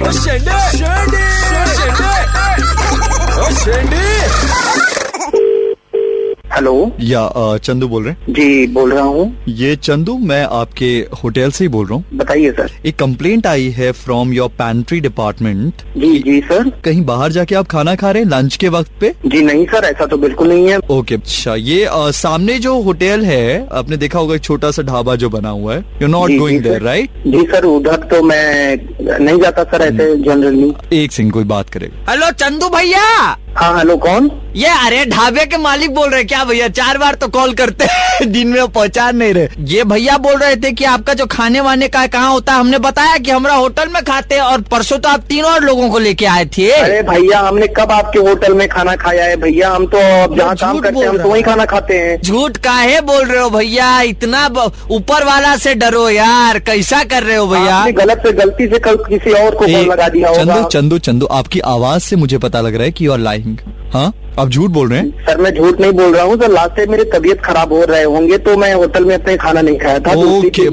ఓ షెండి ఓ షెండి ఓ షెండి hello या चंदू बोल रहे हैं? जी बोल रहा हूँ। ये चंदू मैं आपके होटल से ही बोल रहा हूँ। बताइए सर। एक कंप्लेंट आई है फ्रॉम योर पैंट्री डिपार्टमेंट जी जी सर। कहीं बाहर जाके आप खाना खा रहे हैं लंच के वक्त पे? जी नहीं सर ऐसा तो बिल्कुल नहीं है। ओके अच्छा ये अ, सामने जो होटल है आपने देखा होगा एक छोटा सा ढाबा जो बना हुआ है। You not going there right ji sir उधर तो मैं नहीं जाता सर ऐसे जनरली एक सिंह कोई बात करेगा। हेलो चंदू भैया! हाँ हेलो कौन? ये अरे ढाबे के मालिक बोल रहे क्या भैया चार बार तो कॉल करते दिन में पहुँचा नहीं रहे। ये भैया बोल रहे थे कि आपका जो खाने वाने का कहाँ होता है हमने बताया कि हमारा होटल में खाते हैं और परसों तो आप तीन और लोगों को लेके आए थे। अरे भैया हमने कब आपके होटल में खाना खाया है भैया? हम तो जहाँ काम करते हैं हम तो वही खाना खाते हैं। झूठ काहे बोल रहे हो भैया? इतना ऊपर वाला से डरो यार। कैसा कर रहे हो भैया? गलत से गलती से कल किसी और को लगा दिया चंदू चंदू चंदू आपकी आवाज़ से मुझे पता लग रहा है की और आर लाइंग हाँ? आप झूठ बोल रहे हैं? सर मैं झूठ नहीं बोल रहा हूँ सर लास्ट टाइम मेरी तबीयत खराब हो रहे होंगे तो मैं होटल में अपने खाना नहीं खाया था ओके।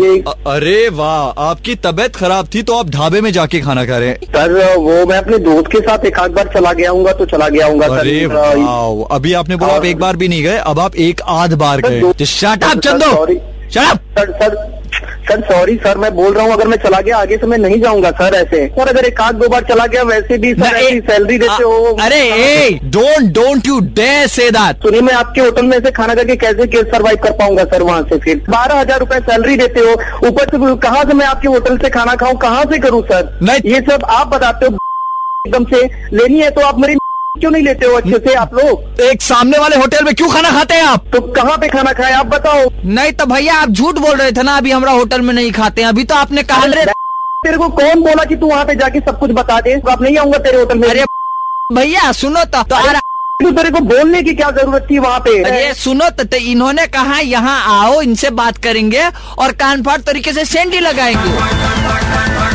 अरे वाह आपकी तबीयत खराब थी तो आप ढाबे में जाके खाना खा रहे हैं। सर वो मैं अपने दोस्त के साथ एक आध बार चला गया हूँ तो चला गया हूँ अरे सर वाह अभी आपने बोला आप एक बार भी नहीं गए अब आप एक आध बार गए। Shut up Chandu. Sorry shut up sir sir sir sorry sir मैं बोल रहा हूँ अगर मैं चला गया आगे से मैं नहीं जाऊँगा सर ऐसे। सर अगर एक आध दो बार चला गया वैसे भी सर ऐसी सैलरी देते हो। अरे don't don't you dare say that सुनिए मैं आपके होटल में से खाना करके कैसे सर्वाइव कर पाऊँगा सर वहाँ से फिर? बारह हज़ार रूपए सैलरी देते हो ऊपर से कहाँ से मैं आपके होटल से खाना खाऊं कहाँ से करूँ सर। ये सब आप बताते हो एकदम से लेनी है तो आप मेरी क्यों नहीं लेते हो अच्छे से आप लोग? एक सामने वाले होटल में क्यों खाना खाते हैं आप? तो कहाँ पे खाना खाए? आप बताओ। नहीं तो भैया आप झूठ बोल रहे थे ना अभी हमारा होटल में नहीं खाते हैं। अभी तो आपने कहा तेरे को कौन बोला कि तू वहाँ पे जाके सब कुछ बता दे? तो आप नहीं आऊँगा तेरे होटल में। अरे भैया सुनो तो, तो अरे, तू तेरे को बोलने की क्या ज़रूरत थी वहाँ पे? अरे सुनो तो, तो इन्होंने कहा यहाँ आओ इनसे बात करेंगे और कान फाड़ तरीके से सेंडी लगाएँगे।